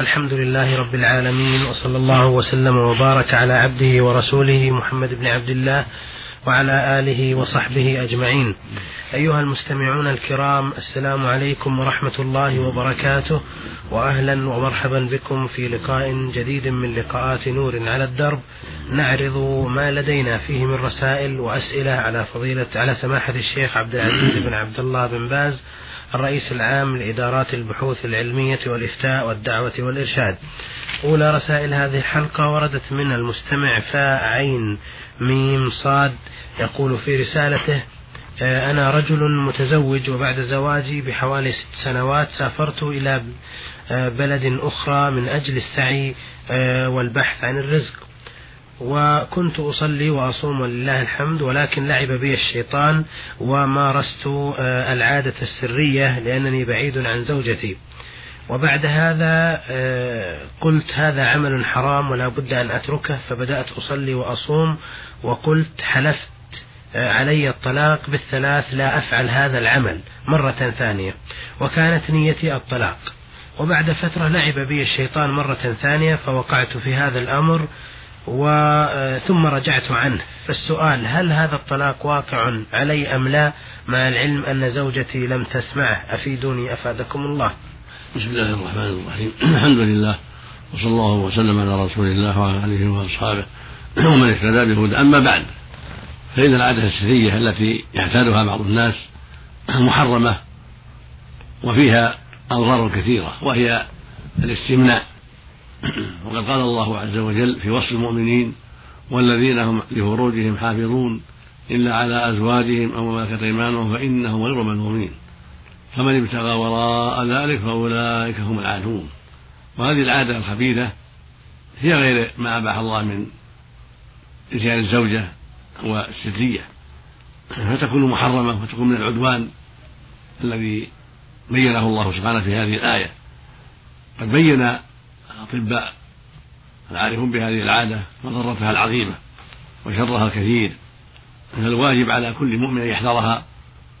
الحمد لله رب العالمين وصلى الله وسلم وبارك على عبده ورسوله محمد بن عبد الله وعلى آله وصحبه أجمعين. أيها المستمعون الكرام السلام عليكم ورحمة الله وبركاته وأهلا ومرحبا بكم في لقاء جديد من لقاءات نور على الدرب. نعرض ما لدينا فيه من رسائل وأسئلة على فضيلة على سماحة الشيخ عبد العزيز بن عبد الله بن باز الرئيس العام لإدارات البحوث العلمية والإفتاء والدعوة والإرشاد. أولى رسائل هذه الحلقة وردت من المستمع فاء عين ميم صاد يقول في رسالته آه، أنا رجل متزوج وبعد زواجي بحوالي ست سنوات سافرت إلى آه، بلد أخرى من أجل السعي آه، والبحث عن الرزق. وكنت أصلي وأصوم ولله الحمد ولكن لعب بي الشيطان ومارست العادة السرية لأنني بعيد عن زوجتي. وبعد هذا قلت هذا عمل حرام ولا بد أن أتركه فبدأت أصلي وأصوم وقلت حلفت علي الطلاق بالثلاث لا أفعل هذا العمل مرة ثانية وكانت نيتي الطلاق. وبعد فترة لعب بي الشيطان مرة ثانية فوقعت في هذا الأمر وثم رجعت عنه. فالسؤال هل هذا الطلاق واقع علي أم لا؟ مع العلم أن زوجتي لم تسمعه. أفيدوني أفادكم الله. بسم الله الرحمن الرحيم. الحمد لله وصلى الله وسلم على رسول الله وعلى آله وأصحابه ومن اهتدى بهدى. أما بعد فإن العادة السرية التي يعتادها بعض الناس محرمة وفيها أضرار كثيرة وهي الاستمناء وقد قال الله عز وجل في وصف المؤمنين والذين هم لفروجهم حافظون إلا على أزواجهم أو ملكت أيمانهم فإنهم غير ملومين فمن ابتغى وراء ذلك فأولئك هم العادون. وهذه العادة الخبيثة هي غير ما أباح الله من إتيان الزوجة والسرية. فتكون محرمة وتكون من العدوان الذي بينه الله سبحانه في هذه الآية. قد بين الأطباء العارفون بهذه العادة مضرتها العظيمة وشرها الكثير. أن الواجب على كل مؤمن أن يحذرها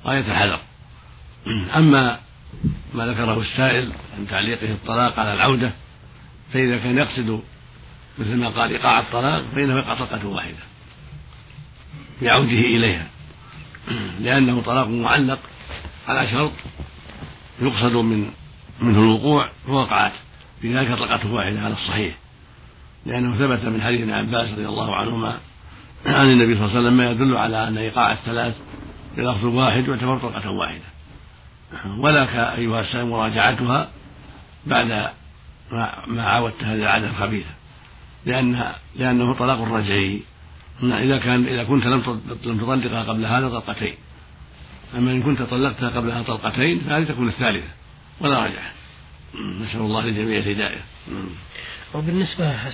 غاية الحذر. أما ما ذكره السائل عن تعليقه الطلاق على العودة فإذا كان يقصد مثل ما قال إيقاع الطلاق فإنه يقع طلقة واحدة بعوده إليها. لأنه طلاق معلق على شرط يقصد من منه الوقوع فوقعت بذلك طلقة واحدة على الصحيح لأنه ثبت من حديث ابن عباس رضي الله عنهما عن النبي صلى الله عليه وسلم ما يدل على أن إيقاع الثلاث بلفظ واحد يعتبر طلقة واحدة. ولك أيها السائل مراجعتها بعد ما عاودت هذه العادة الخبيثة لأنها لأنه طلاق رجعي إذا كان إذا كنت لم لم تطلقها قبل هذا طلقتين. أما إن كنت طلقتها قبلها طلقتين فهذه تكون الثالثة ولا رجعة. نسأل الله للجميع الهداية. وبالنسبة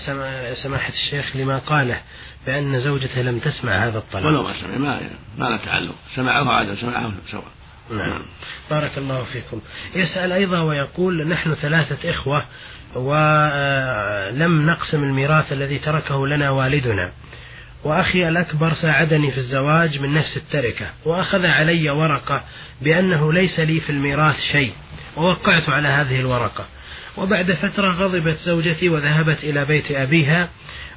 سماحة الشيخ لما قاله بأن زوجته لم تسمع هذا الطلاق ولو ما سمع ما ما له تعلق. سمعه عاد سمعه سواء. نعم. بارك الله فيكم. يسأل أيضا ويقول نحن ثلاثة إخوة ولم نقسم الميراث الذي تركه لنا والدنا. وأخي الأكبر ساعدني في الزواج من نفس التركة. وأخذ علي ورقة بأنه ليس لي في الميراث شيء. ووقعت على هذه الورقة. وبعد فترة غضبت زوجتي وذهبت إلى بيت أبيها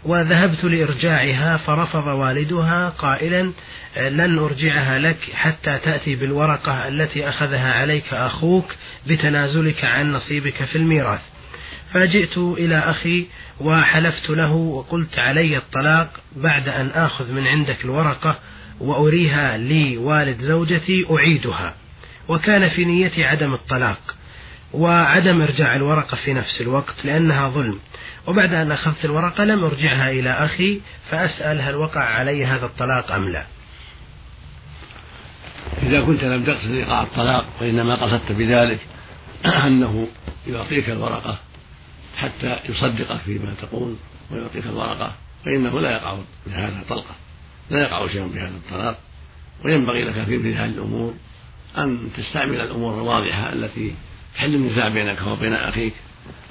وذهبت لإرجاعها فرفض والدها قائلا لن أرجعها لك حتى تأتي بالورقة التي أخذها عليك أخوك بتنازلك عن نصيبك في الميراث. فجئت إلى أخي وحلفت له وقلت علي الطلاق بعد أن آخذ من عندك الورقة وأريها لوالد زوجتي أعيدها. وكان في نيتي عدم الطلاق وعدم إرجاع الورقة في نفس الوقت لأنها ظلم. وبعد أن أخذت الورقة لم أرجعها إلى أخي فأسأل هل وقع علي هذا الطلاق أم لا. إذا كنت لم تقصد إيقاع الطلاق وإنما قصدت بذلك أنه يعطيك الورقة حتى يصدقك فيما تقول ويعطيك الورقة فإنه لا يقع بهذا طلقة لا يقع شيء بهذا الطلاق وينبغي لك في مثل هذه الأمور أن تستعمل الأمور الواضحة التي تحل النزاع بينك وبين أخيك.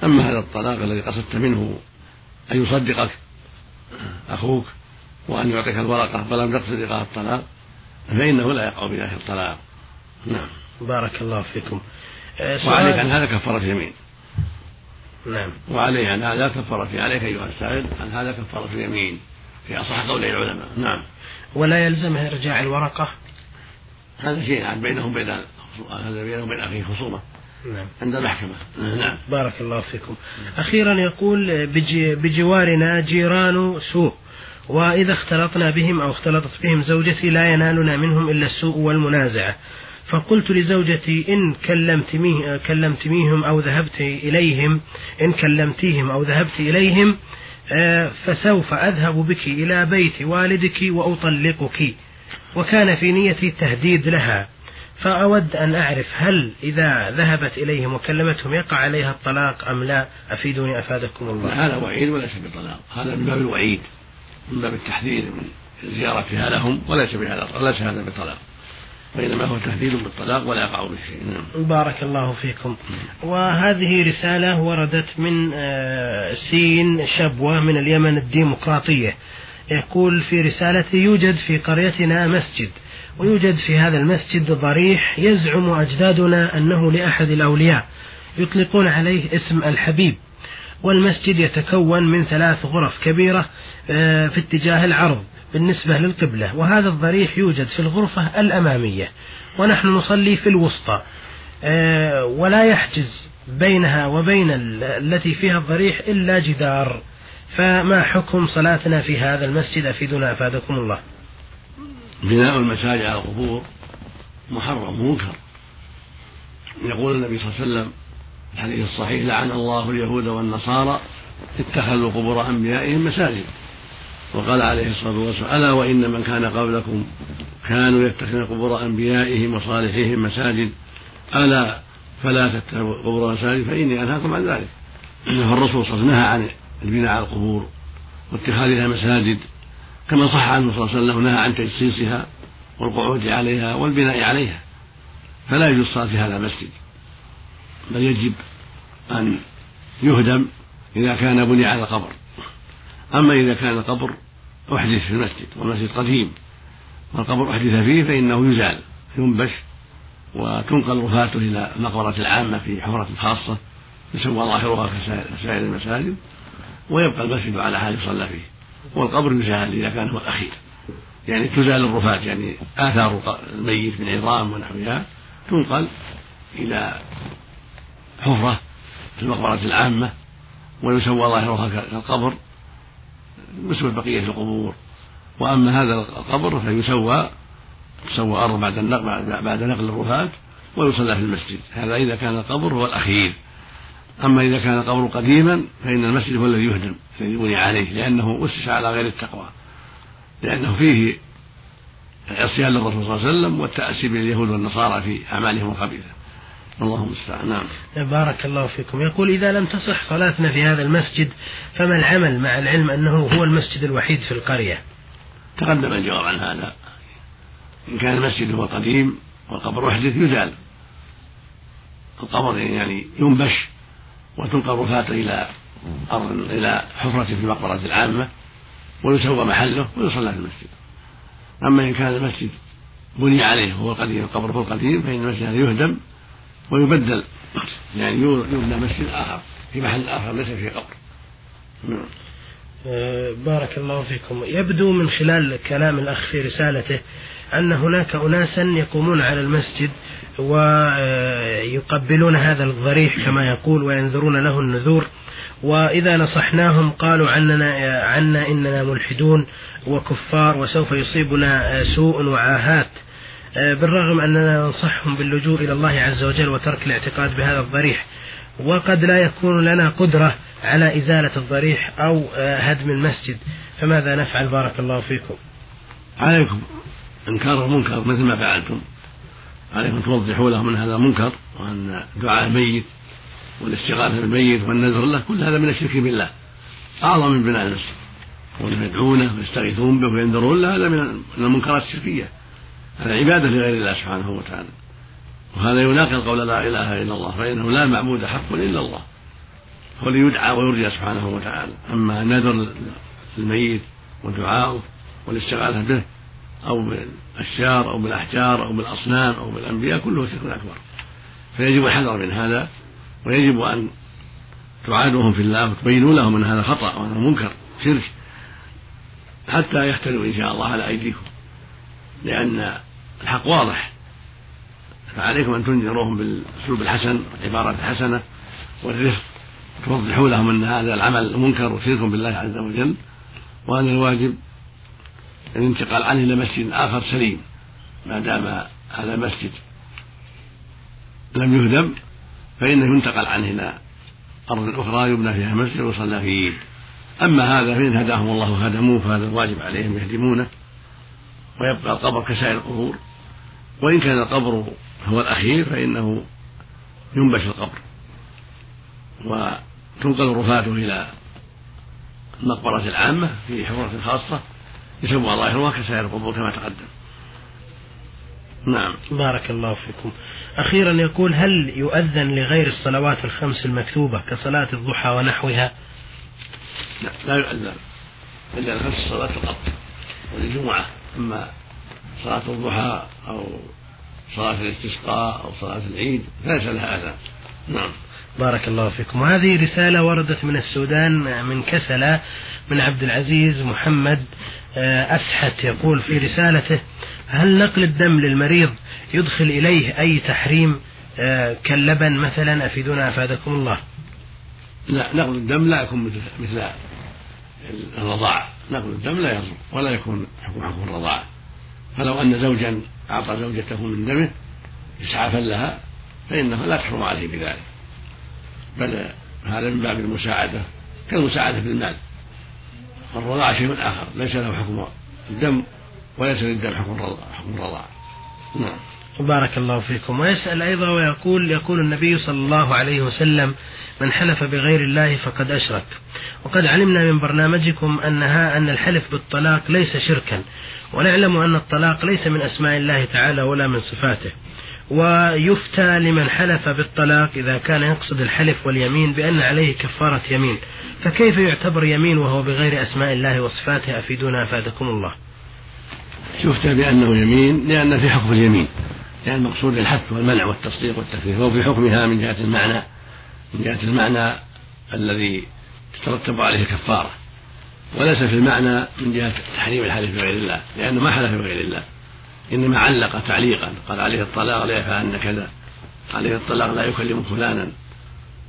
أما هذا الطلاق الذي قصدت منه أن يصدقك أخوك وأن يعطيك الورقة فلم تقصد إيقاع الطلاق فإنه لا يقع بذلك الطلاق. نعم. بارك الله فيكم. وعليك أن هذا كفارة يمين نعم. وعليه أن هذا كفارة عليك أيها السائل أن هذا كفارة اليمين في أصح قولي العلماء. نعم. ولا يلزمه إرجاع الورقة؟ هذا شيء عاد بينهم بين هذا بينهم وبين أخيه خصومة نعم. عند المحكمة. نعم. بارك الله فيكم. أخيرا يقول بجي بجوارنا جيران سوء وإذا اختلطنا بهم أو اختلطت بهم زوجتي لا ينالنا منهم إلا السوء والمنازعة. فقلت لزوجتي إن كلمتميه كلمتميهم أو ذهبت إليهم إن كلمتيهم أو ذهبت إليهم آه، فسوف أذهب بك إلى بيت والدك وأطلقك. وكان في نيتي تهديد لها فأود أن أعرف هل إذا ذهبت إليهم وكلمتهم يقع عليها الطلاق أم لا. أفيدوني أفادكم الله. هذا وعيد وليس بطلاق. هذا من باب الوعيد من باب التحذير من زيارتها لهم وليس بهذا وليس هذا بطلاق. وإنما هو تهديد بالطلاق ولا يقع بشيء. نعم. بارك الله فيكم. وهذه رسالة وردت من آه، سين شبوة من اليمن الديمقراطية. يقول في رسالته يوجد في قريتنا مسجد ويوجد في هذا المسجد ضريح يزعم أجدادنا أنه لأحد الأولياء يطلقون عليه اسم الحبيب. والمسجد يتكون من ثلاث غرف كبيرة آه، في اتجاه العرض بالنسبة للقبلة. وهذا الضريح يوجد في الغرفة الأمامية ونحن نصلي في الوسطى آه، ولا يحجز بينها وبين التي فيها الضريح إلا جدار. فما حكم صلاتنا في هذا المسجد؟ أفيدنا أفادكم الله. بناء المساجد على القبور محرم منكر. يقول النبي صلى الله عليه وسلم الحديث الصحيح لعن الله اليهود والنصارى اتخذوا قبور أنبيائهم مساجد. وقال عليه الصلاة والسلام ألا وإن من كان قبلكم كانوا يتخذون قبور أنبيائهم وصالحيهم مساجد. ألا فلا تتخذوا قبور مساجد فإني أنهاكم عن ذلك. فالرسول صلى الله عليه وسلم نهى عن البناء على القبور واتخاذها مساجد كما صح عنه صلى الله عليه وسلم نهى عن تجصيصها والقعود عليها والبناء عليها. فلا يجوز الصلاة في هذا المسجد. بل يجب أن يهدم إذا كان بني على القبر. أما إذا كان القبر أحدث في المسجد والمسجد قديم والقبر أحدث فيه فإنه يزال ينبش وتنقل رفاته إلى المقبرة العامة في حفرة خاصة يسوى ظاهرها كسائر المساجد. ويبقى المسجد على حال يصلى فيه. والقبر يزال إذا كان هو الأخير يعني تزال الرفات يعني آثار الميت من عظام ونحوها تنقل إلى حفرة في المقبرة العامة ويسوى ظاهرها كالقبر مثل بقية القبور. وأما هذا القبر فيسوى تسوى أرض بعد النقل بعد نقل الرفاة ويصلى في المسجد. هذا إذا كان القبر هو الأخير. أما إذا كان القبر قديما فإن المسجد هو الذي يهدم الذي بني عليه لأنه أسس على غير التقوى لأنه فيه العصيان للرسول صلى الله عليه وسلم والتأسي باليهود والنصارى في أعمالهم الخبيثة. اللهم المستعان. نعم. بارك الله فيكم. يقول إذا لم تصح صلاتنا في هذا المسجد فما العمل مع العلم أنه هو المسجد الوحيد في القرية؟ تقدم الجواب عن هذا. إن كان المسجد هو قديم والقبر أحدث يزال. القبر يعني ينبش. وتنقل رفاته إلى أرض إلى حفرة في المقبرة العامة ويسوى محله ويصلى في المسجد. أما إن كان المسجد بني عليه وهو القديم القبر هو القديم فإن المسجد هذا يهدم ويبدل. يعني يبنى مسجد آخر في محل آخر ليس فيه قبر. نعم. بارك الله فيكم. يبدو من خلال كلام الأخ في رسالته أن هناك أناسا يقومون على المسجد ويقبلون هذا الضريح كما يقول وينذرون له النذور. وإذا نصحناهم قالوا عننا عنا إننا ملحدون وكفار وسوف يصيبنا سوء وعاهات. بالرغم أننا ننصحهم باللجوء إلى الله عز وجل وترك الاعتقاد بهذا الضريح وقد لا يكون لنا قدرة على إزالة الضريح أو هدم المسجد. فماذا نفعل؟ بارك الله فيكم. عليكم. إنكار المنكر مثل ما فعلتم. عليكم توضحوا لهم أن هذا منكر وأن دعاء الميت والاستغاثة بالميت والنذر له كل هذا من الشرك بالله. أعظم من بناء المسجد وأنهم يدعونه ويستغيثون به وينذرون له هذا من المنكرات الشركية. هذا عبادة لغير الله سبحانه وتعالى. وهذا يناقض قول لا إله إلا الله فإنه لا معبود حق إلا الله. هو ليدعى ويرجى سبحانه وتعالى. أما نذر الميت ودعاؤه والاستغاثة به أو بالأشجار أو بالأحجار أو بالأصنام أو بالأنبياء كله شرك أكبر فيجب الحذر من هذا ويجب أن تعادوهم في الله وتبينوا لهم أن هذا خطأ وأنه منكر شرك حتى يهتدوا إن شاء الله على أيديكم. لأن الحق واضح. فعليكم أن تنذروهم بالأسلوب الحسن والعبارة الحسنة والرفق. توضحوا لهم أن هذا العمل منكر وشرك بالله عز وجل وأن الواجب. الانتقال عنه إلى مسجد آخر سليم ما دام هذا مسجد لم يهدم فإنه ينتقل عنه إلى أرض أخرى يبنى فيها مسجد ويصلى فيه أما هذا فإن هداهم الله هدموه فهذا الواجب عليهم يهدمونه ويبقى القبر كسائر القبور. وإن كان القبر هو الأخير فإنه ينبش القبر. وتنقل رفاته إلى المقبرة العامة في حفرة خاصة. يسمى ظاهرها كسائر القبور كما تقدم. نعم. بارك الله فيكم. أخيرا يقول هل يؤذن لغير الصلوات الخمس المكتوبة كصلاة الضحى ونحوها؟ لا لا يؤذن. إلا الخمس صلاة فقط. وللجمعة أما صلاة الضحى أو صلاة الاستسقاء أو صلاة العيد فليس لها أذان نعم. بارك الله فيكم. وهذه رسالة وردت من السودان من كسلة من عبد العزيز محمد أسحت يقول في رسالته هل نقل الدم للمريض يدخل إليه أي تحريم؟ آه، كاللبن مثلا أفيدونا أفادكم الله. لا نقل الدم لا يكون مثل مثل الرضاعة. نقل الدم لا يضر ولا يكون حكم حكم الرضاعة. فلو أن زوجا أعطى زوجته من دمه إسعافا لها فإنه لا تحرم عليه بذلك. بل هذا من باب المساعدة كالمساعدة في المال الرضاعة شيء آخر. ليس له حكم الدم وليس للدم حكم حكم الرضاعة نعم. بارك الله فيكم. ويسأل أيضا ويقول يقول النبي صلى الله عليه وسلم من حلف بغير الله فقد أشرك. وقد علمنا من برنامجكم أنها أن الحلف بالطلاق ليس شركا. ونعلم أن الطلاق ليس من أسماء الله تعالى ولا من صفاته. ويفتى لمن حلف بالطلاق إذا كان يقصد الحلف واليمين بأن عليه كفارة يمين. فكيف يعتبر يمين وهو بغير أسماء الله وصفاته؟ أفيدونا أفادكم الله. يفتى بأنه يمين لأن في حكم اليمين يعني المقصود الحث والمنع والتصديق والتكفير هو في حكمها من جهة المعنى من جهة المعنى الذي تترتب عليه الكفارة. وليس في المعنى من جهة تحريم الحلف بغير الله لأنه ما حلف بغير الله. إنما علق تعليقا قال عليه الطلاق لا يفعلن كذا عليه الطلاق لا يكلم فلانا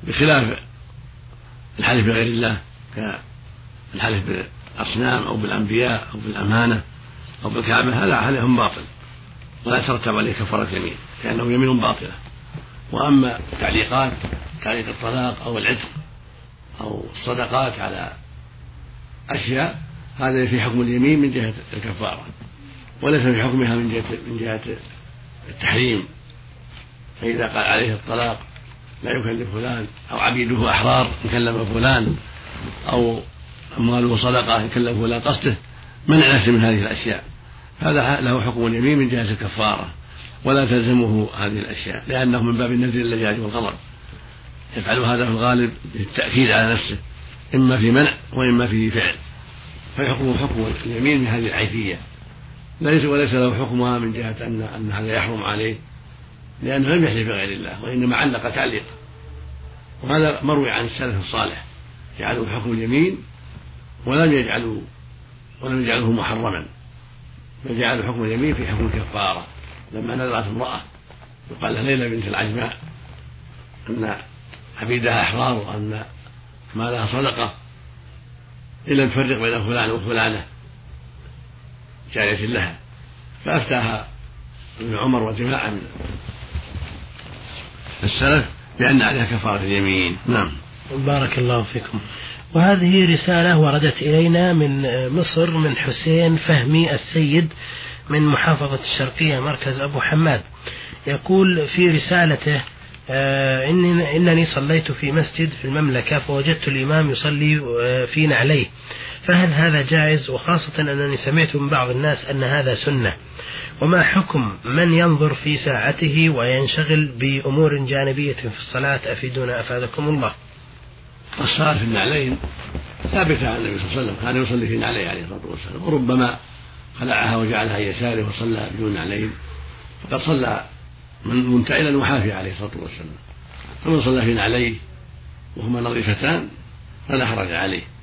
بخلاف الحلف بغير الله كالحلف بالأصنام أو بالأنبياء أو بالأمانة أو بالكعبة هذا حلف باطل ولا يترتب عليه كفارة يمين لأنه يمين باطلة. وأما التعليقات تعليق الطلاق أو العتق أو الصدقات على أشياء هذا في حكم اليمين من جهة الكفارة. وليس في حكمها من جهة من جهة التحريم. فإذا قال عليه الطلاق لا يكلف فلان. أو عبيده أحرار إن كلف فلان. أو أمواله صدقة إن كلف فلان قصده. منع نفسه من هذه الأشياء. هذا له حكم اليمين من جهة الكفارة. ولا تلزمه هذه الأشياء لأنه من باب النذر الذي يجب الغضب يفعل هذا في الغالب للتأكيد على نفسه إما في منع وإما في فعل. فيحكمه حكم اليمين من هذه العيثية. ليس وليس له حكمها من جهة أن أن هذا يحرم عليه لأنه لم يحلف بغير الله وإنما علق تعليقا وهذا مروي عن السلف الصالح جعلوا حكم اليمين ولم يجعلوا ولم يجعله محرما بل جعلوا حكم اليمين في حكم الكفارة. لما نذرت امرأة يقال لها ليلى بنت العجماء أن عبيدها أحرار وأن مالها صدقة إن لم تفرق بين فلان وفلانة جارية لها فأفتاها ابن عمر وجماعة من السلف بأن عليها كفارة اليمين. نعم. بارك الله فيكم. وهذه رسالة وردت إلينا من مصر من حسين فهمي السيد من محافظة الشرقية مركز أبو حماد. يقول في رسالته آه إنني, صليت في مسجد في المملكة فوجدت الإمام يصلي آه، في نعليه. فهل هذا جائز؟ وخاصة أنني سمعت من بعض الناس أن هذا سنة. وما حكم من ينظر في ساعته وينشغل بأمور جانبية في الصلاة؟ أفيدونا أفادكم الله. الصلاة في النعلين ثابتة عن النبي صلى الله عليه وسلم كان يصلي في نعليه عليه الصلاة والسلام. وربما خلعها وجعلها يساره وصلى بدون نعلين. فقد صلى منتعلا وحافيا عليه الصلاة والسلام. فمن صلى في نعليه وهما نظيفتان فلا حرج عليه.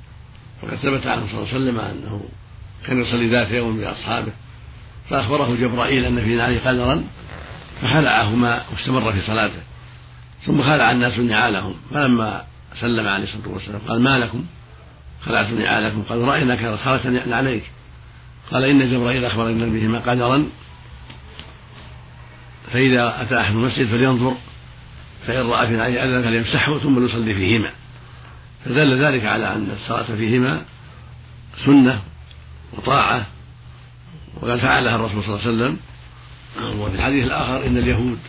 وقد ثبت عنه صلى الله عليه وسلم أنه كان يصلي ذات يوم باصحابه فأخبره جبرائيل أن في نعله قدرا فخلعهما واستمر في صلاته ثم خلع الناس نعالهم فلما سلم عليه الصلاة والسلام قال ما لكم؟ خلعتم نعالكم. قال رأيناك خلعت عليك. قال إن جبرائيل أخبرنا بهما قدرا فإذا أتى أحد المسجد فلينظر فإن رأى في نعيه اذى فليمسحه ثم يصلي فيهما. فدل ذلك على أن الصلاة فيهما سنة وطاعة وقد فعلها الرسول صلى الله عليه وسلم. وفي الحديث الآخر إن اليهود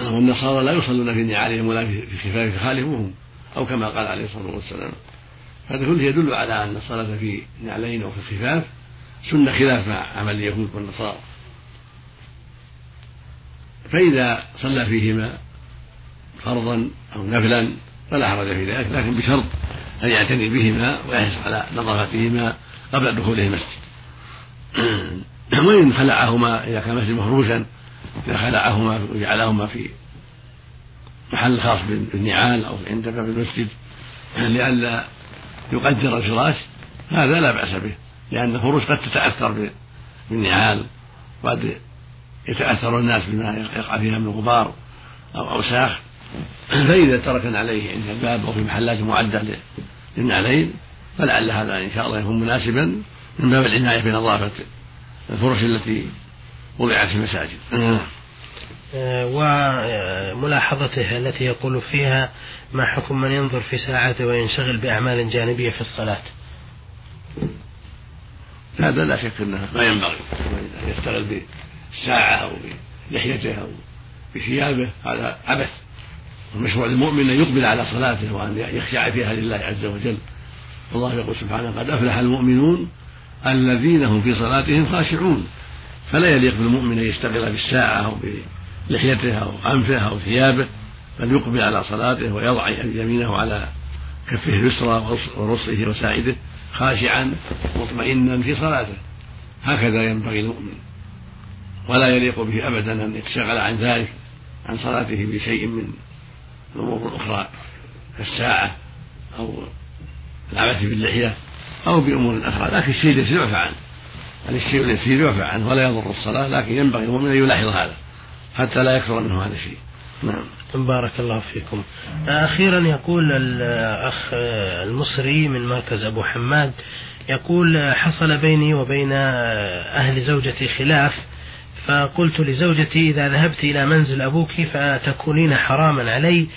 والنصارى لا يصلون في نعالهم ولا في خفاف خالفوهم أو كما قال عليه الصلاة والسلام. هذا كله يدل على أن الصلاة في نعلين أو في الخفاف سنة خلاف عمل اليهود والنصارى. فإذا صلى فيهما فرضا أو نفلا فلا حرج في ذلك لكن بشرط أن يعتني بهما ويحرص على نظافتهما قبل دخوله المسجد. وإن خلعهما إذا كان المسجد مفروشا إذا خلعهما وجعلهما في محل خاص بالنعال أو عند باب المسجد لئلا يقدر الفراش هذا لا بأس به لأن الفروش قد تتأثر بالنعال وقد يتأثر الناس بما يقع فيها من غبار أو أوساخ. فإذا ترك عليه عند الباب أو في محلات معدة للنعلين فلعل هذا إن شاء الله يكون مناسبا من باب العناية بنظافة الفرش التي وضعت في المساجد. آه، وملاحظته التي يقول فيها ما حكم من ينظر في ساعته وينشغل بأعمال جانبية في الصلاة؟ هذا لا شك أنه ما ينبغي. يشتغل بالساعة أو بلحيته أو بثيابه هذا عبث. المشروع للمؤمن أن يقبل على صلاته وأن يخشع فيها لله عز وجل. والله يقول سبحانه قد أفلح المؤمنون الذين هم في صلاتهم خاشعون. فلا يليق بالمؤمن أن يشتغل بالساعة أو بلحيته أو أنفه أو ثيابه بل يقبل على صلاته ويضع يمينه على كفه اليسرى ورصه وساعده خاشعا مطمئنا في صلاته. هكذا ينبغي المؤمن. ولا يليق به أبدا أن يتشغل عن ذلك عن صلاته بشيء من الأمور الأخرى كالساعة أو العبث باللحية أو بأمور أخرى لكن الشيء اليسير يعفى عنه. الشيء اليسير يعفى عنه ولا يضر الصلاة لكن ينبغي المؤمن أن يلاحظ هذا حتى لا يكثر منه هذا الشيء. نعم. بارك الله فيكم. أخيرا يقول الأخ المصري من مركز أبو حماد يقول حصل بيني وبين أهل زوجتي خلاف فقلت لزوجتي إذا ذهبت إلى منزل أبوك فتكونين حراما علي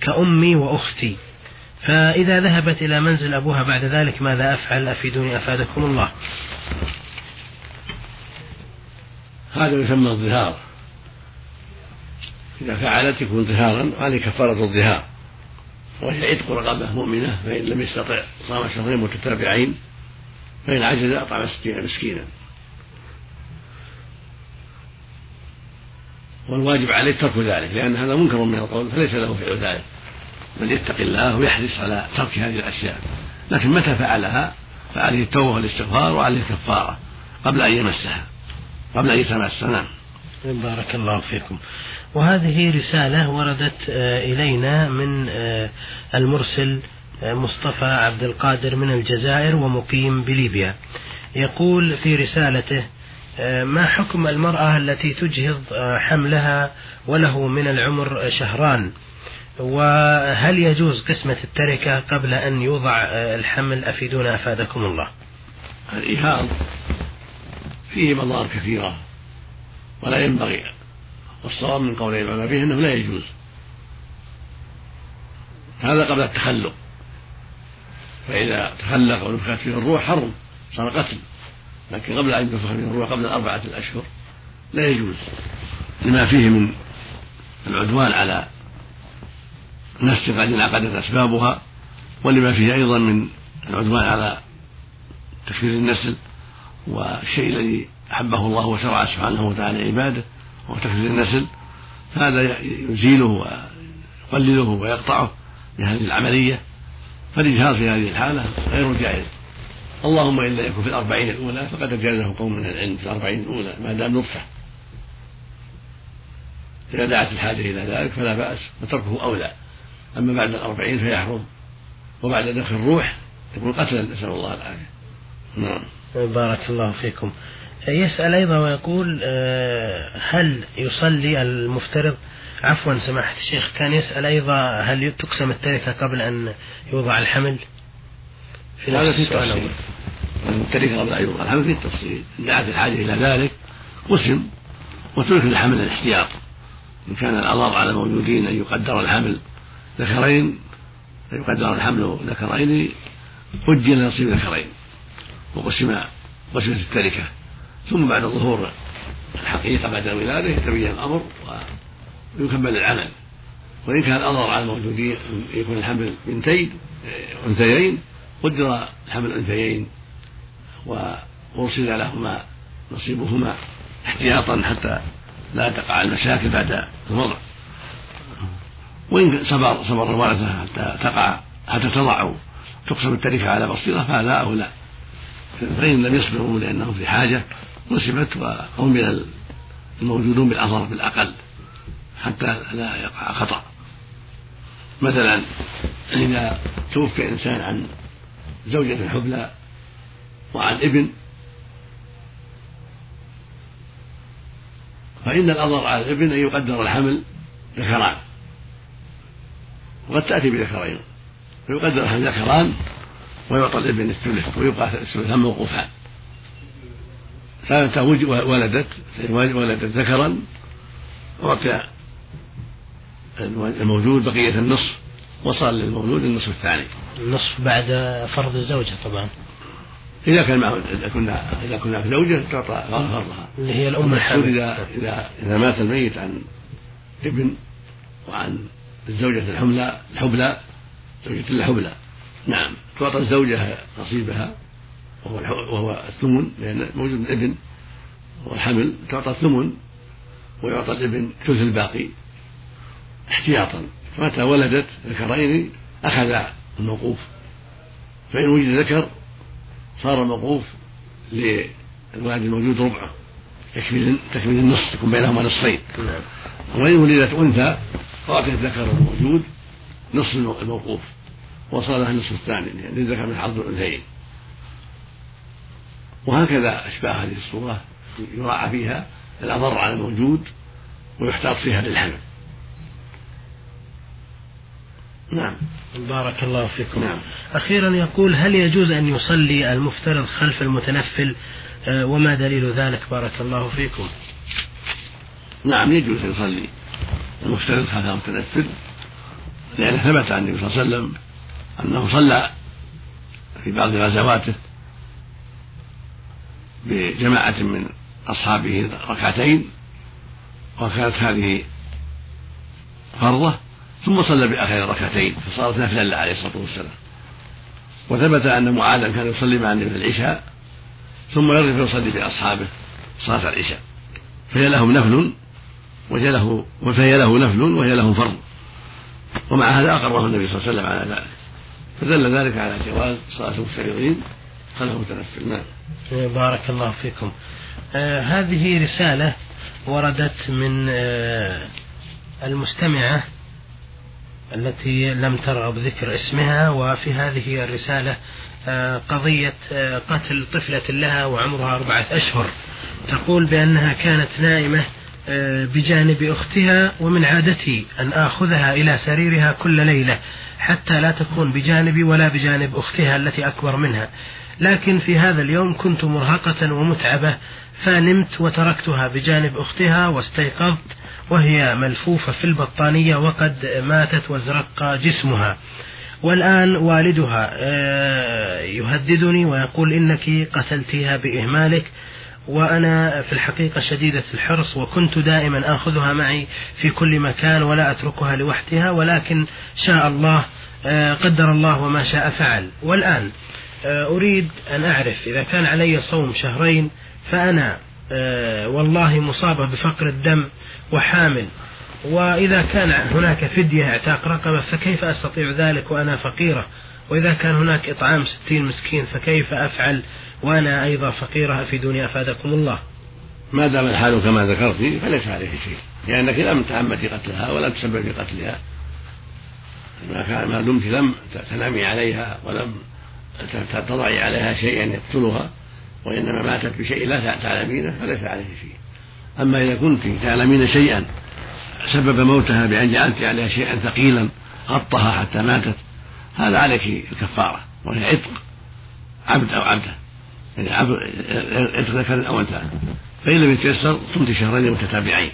كأمي وأختي. فإذا ذهبت إلى منزل أبوها بعد ذلك ماذا أفعل؟ أفيدوني أفادكم الله. هذا يسمى الظهار. إذا فعلت يكون ظهارا وهذه كفارة الظهار. وهي عتق رقبة مؤمنة فإن لم يستطع صام شهرين متتابعين فإن عجز أطعم مسكينا. والواجب عليه ترك ذلك لأن هذا منكر من القول فليس له فعل ذلك. بل يتقي الله ويحرص على ترك هذه الأشياء. لكن متى فعلها؟ فعليه التوبة والاستغفار وعليه الكفارة قبل أن يمسها قبل أن يتمس نعم بارك الله فيكم. وهذه رسالة وردت آه، إلينا من آه، المرسل آه، مصطفى عبد القادر من الجزائر ومقيم بليبيا. يقول في رسالته ما حكم المرأة التي تجهض حملها وله من العمر شهران؟ وهل يجوز قسمة التركة قبل أن يوضع الحمل؟ أفيدونا أفادكم الله. الإيهام فيه مضار كثيرة ولا ينبغي والصواب من قول العلماء فيه أنه لا يجوز. هذا قبل التخلق. فإذا تخلق ونفخت فيه الروح حرم صار قتل. لكن قبل أن ينفخ فيه الروح قبل أربعة الأشهر لا يجوز لما فيه من العدوان على نفس قد انعقدت أسبابها ولما فيه أيضا من العدوان على تكفير النسل والشيء الذي أحبه الله وشرع سبحانه وتعالى عباده وهو تكفير النسل. فهذا يزيله ويقلله ويقطعه بهذه العملية. فالإجهاض في هذه الحالة غير جائز. اللهم إلا يكون في الأربعين الأولى فقد أجازه قوم من العلم في الأربعين الأولى ما دام نطفة. إذا دعت الحاجة إلى ذلك فلا بأس وتركه أولى. أما بعد الأربعين فيحرم وبعد دخل الروح يكون قتلا نسأل الله العافية. نعم. بارك الله فيكم. يسأل أيضا ويقول آه، هل يصلي المفترض؟ عفوا سماحة الشيخ كان يسأل أيضا هل تقسم التركة قبل أن يوضع الحمل؟ في هذا في التفصيل. التركة قبل أن يوضع الحمل في التفصيل. إن دعت الحاجة إلى ذلك. قسم وترك الحمل الاحتياط. إن كان الأضر على الموجودين أن يقدر الحمل ذكرين. فيقدر الحمل ذكرين. أجل نصيب ذكرين. وقسم قسمت التركة. ثم بعد ظهور الحقيقة بعد الولادة يتبين الأمر ويكمل العمل. وإن كان الأضر على الموجودين يكون الحمل بنتين أنثيين قدر الحمل أنثيين وأرسل لهما نصيبهما احتياطا حتى لا تقع المشاكل بعد الوضع. وإن صبر صبر الورثة حتى تقع حتى تضع تقسم التركة على بصيرة فهذا أولى فإن لم يصبروا لأنهم في حاجة نسبت وأمر الموجودون بالأثر بالأقل حتى لا يقع خطأ. مثلا إذا توفي إنسان عن زوجة حبلى وعن ابن. فإن الأضر على الابن أن يقدر الحمل ذكران. وقد تأتي بذكرين. فيقدر الحمل ذكران ويعطى الابن الثلث ويبقى الثلثان موقوفان. فمتى ولدت ولدت ذكرا. أعطي الموجود بقية النصف. وصار للمولود النصف الثاني. النصف بعد فرض الزوجة طبعا. إذا كان معه إذا كنا إذا كنا في زوجة تعطى فرضها اللي هي الأم الحامل إذا إذا إذا مات الميت عن ابن وعن الزوجة الحملى الحبلى زوجة الحبلى. نعم. تعطى الزوجة نصيبها وهو وهو الثمن لأن موجود الابن والحمل تعطى الثمن ويعطى الابن ثلث الباقي احتياطا. متى ولدت ذكرين أخذ الموقوف. فإن وجد ذكر صار الموقوف للولد الموجود ربعه تكميل تكميل النصف يكون بينهما نصفين. نعم. وإن ولدت أنثى فأعطي الذكر الموجود نصف الموقوف وصار لها النصف الثاني يعني للذكر من حظ الأنثيين. وهكذا أشباه هذه الصورة يراعى فيها الأضر على الموجود ويحتاط فيها للحمل. نعم. بارك الله فيكم. نعم. أخيرا يقول هل يجوز أن يصلي المفترض خلف المتنفل؟ آه، وما دليل ذلك؟ بارك الله فيكم. نعم يجوز أن يصلي المفترض خلف المتنفل لأن ثبت عن النبي صلى الله عليه وسلم أنه صلى في بعض غزواته بجماعة من أصحابه ركعتين وكانت هذه فرضة. ثم صلى بآخر ركعتين فصارت نفلا عليه الصلاة والسلام. وثبت أن معاذا كان يصلي مع النبي العشاء ثم يرجع فيصلي بأصحابه صلاة العشاء. فهي لهم نفل وهي له فهي له نفل وهي لهم فرض. ومع هذا أقره النبي صلى الله عليه وسلم على ذلك. فدل ذلك على جواز صلاة المفترضين خلف المتنفل نعم. بارك الله فيكم. آه هذه رسالة وردت من آه المستمعة التي لم ترغب ذكر اسمها وفي هذه الرسالة آه، قضية آه، قتل طفلة لها وعمرها أربعة أشهر. تقول بأنها كانت نائمة آه، بجانب أختها ومن عادتي أن آخذها إلى سريرها كل ليلة حتى لا تكون بجانبي ولا بجانب أختها التي أكبر منها. لكن في هذا اليوم كنت مرهقة ومتعبة فنمت وتركتها بجانب أختها واستيقظت وهي ملفوفة في البطانية وقد ماتت وازرق جسمها. والآن والدها آه، يهددني ويقول إنك قتلتها بإهمالك وأنا في الحقيقة شديدة الحرص وكنت دائما آخذها معي في كل مكان ولا أتركها لوحدها ولكن شاء الله آه، قدر الله وما شاء فعل. والآن آه، أريد أن أعرف إذا كان علي صوم شهرين فأنا والله مصابة بفقر الدم وحامل. وإذا كان هناك فدية اعتاق رقبة فكيف أستطيع ذلك وأنا فقيرة؟ وإذا كان هناك إطعام ستين مسكين فكيف أفعل وأنا أيضا فقيرة أفيدوني أفادكم الله. ما دام الحال كما ذكرت فليس عليه شيء. لأنك لم تعمدي قتلها ولم تسبب في قتلها ما كان ما دمت لم تنامي عليها ولم تضعي عليها شيئا يقتلها. وإنما ماتت بشيء لا تعلمينه فليس عليه شيء. أما إذا كنت تعلمين شيئا سبب موتها بأن جعلت عليها شيئا ثقيلا غطها حتى ماتت هذا عليك الكفارة وهي عتق عبد أو عبدة. يعني عبد عتق ذكر أو أنثى. فإن لم يتيسر صمت شهرين متتابعين.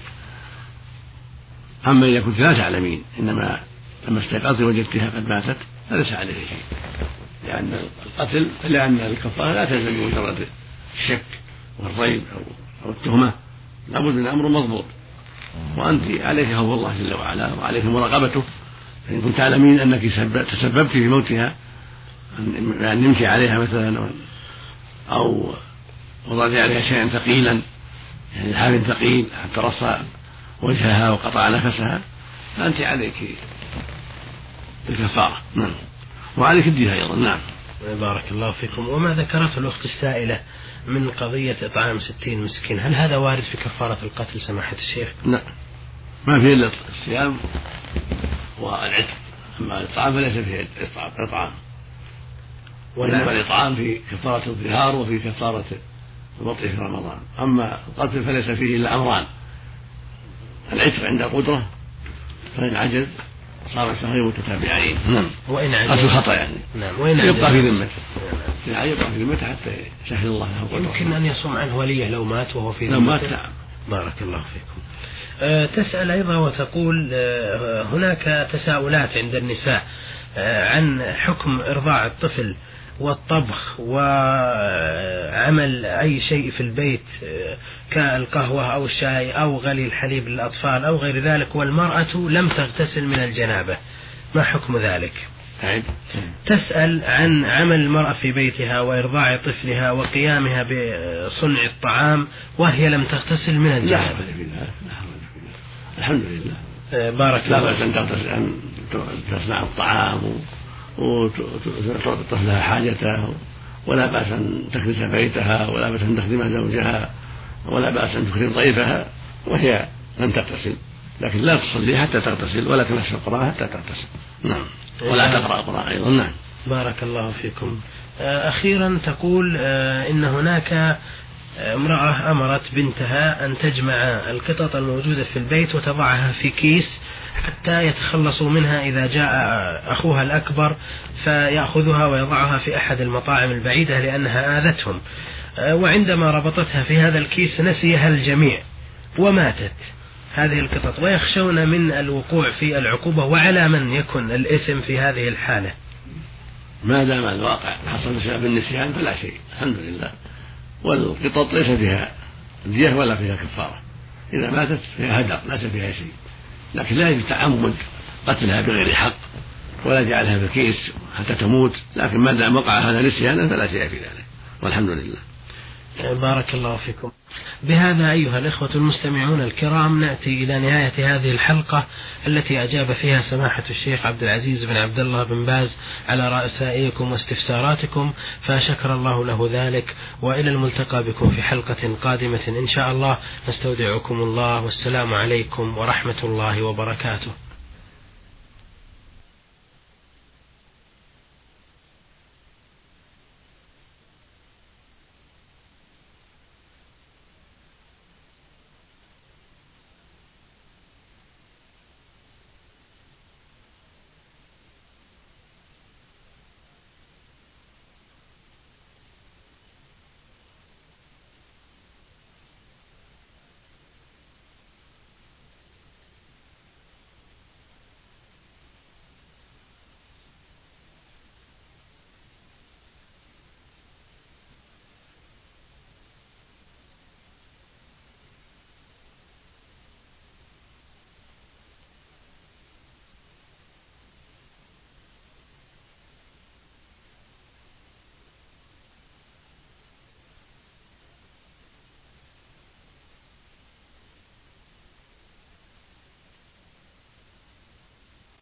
أما إذا كنت لا تعلمين إنما لما استيقظت وجدتها قد ماتت فليس عليه شيء. لأن القتل لأن الكفارة لا تلزم بمجرد الشك والريب أو أو التهمة لابد من أمر مضبوط. وأنت عليك خوف الله جل وعلا وعليك مراقبته. فإن كنت تعلمين أنك تسببت في موتها أن نمت عليها مثلا أو وضعت عليها شيئا ثقيلا يعني حال ثقيل حتى رص وجهها وقطع نفسها فأنت عليك الكفارة نعم. وعليك الدين أيضا. نعم. بارك الله فيكم. وما ذكرته الأخت السائلة من قضية إطعام ستين مسكين؟ هل هذا وارد في كفارة القتل سماحة الشيخ؟ لا. ما فيه إلا الصيام والعتق. أما الإطعام فليس فيه إطعام وإنما الإطعام في كفارة الظهار وفي كفارة الوطء في رمضان. أما القتل فليس فيه إلا أمران. العتق عند القدرة فإن عجز صار شهرين متتابعين نعم. وإن قتل الخطأ يعني. نعم. وإن يبقى في ذمته. نعم. يبقى في ذمته حتى يشهد الله له يمكن أن يصوم عنه وليه لو مات وهو في ذمته لو مات نعم. بارك الله فيكم. أه تسأل أيضا وتقول أه هناك تساؤلات عند النساء أه عن حكم إرضاع الطفل. والطبخ وعمل أي شيء في البيت كالقهوة أو الشاي أو غلي الحليب للأطفال أو غير ذلك والمرأة لم تغتسل من الجنابة. ما حكم ذلك؟ تسأل عن عمل المرأة في بيتها وإرضاع طفلها وقيامها بصنع الطعام وهي لم تغتسل من الجنابة. الحمد لله بارك الله لا بأس أن تغتسل أن تصنع الطعام. وتعطي طفلها حاجته ولا بأس أن تكنس بيتها ولا بأس أن تخدم زوجها ولا بأس أن تكرم ضيفها وهي لم تغتسل. لكن لا تصلي حتى تغتسل ولا تمس القرآن حتى تغتسل. نعم. ولا إيه. تقرأ القرآن أيضا. نعم. بارك الله فيكم. أخيرا تقول آه، إن هناك امرأة أمرت بنتها أن تجمع القطط الموجودة في البيت وتضعها في كيس حتى يتخلصوا منها إذا جاء أخوها الأكبر فيأخذها ويضعها في أحد المطاعم البعيدة لأنها آذتهم. وعندما ربطتها في هذا الكيس نسيها الجميع وماتت. هذه القطط. ويخشون من الوقوع في العقوبة وعلى من يكن الإثم في هذه الحالة. ما دام الواقع حصل بسبب النسيان فلا شيء الحمد لله. والقطط ليس فيها دية ولا فيها كفارة. إذا ماتت فيها هدر ليس فيها شيء. لكن لا يجوز تعمد قتلها بغير حق ولا جعلها في كيس حتى تموت لكن ما دام وقع هذا نسيانا فلا شيء في ذلك والحمد لله. بارك الله فيكم. بهذا أيها الإخوة المستمعون الكرام نأتي إلى نهاية هذه الحلقة التي أجاب فيها سماحة الشيخ عبد العزيز بن عبد الله بن باز على رأسائكم واستفساراتكم فشكر الله له ذلك وإلى الملتقى بكم في حلقة قادمة إن شاء الله. نستودعكم الله والسلام عليكم ورحمة الله وبركاته.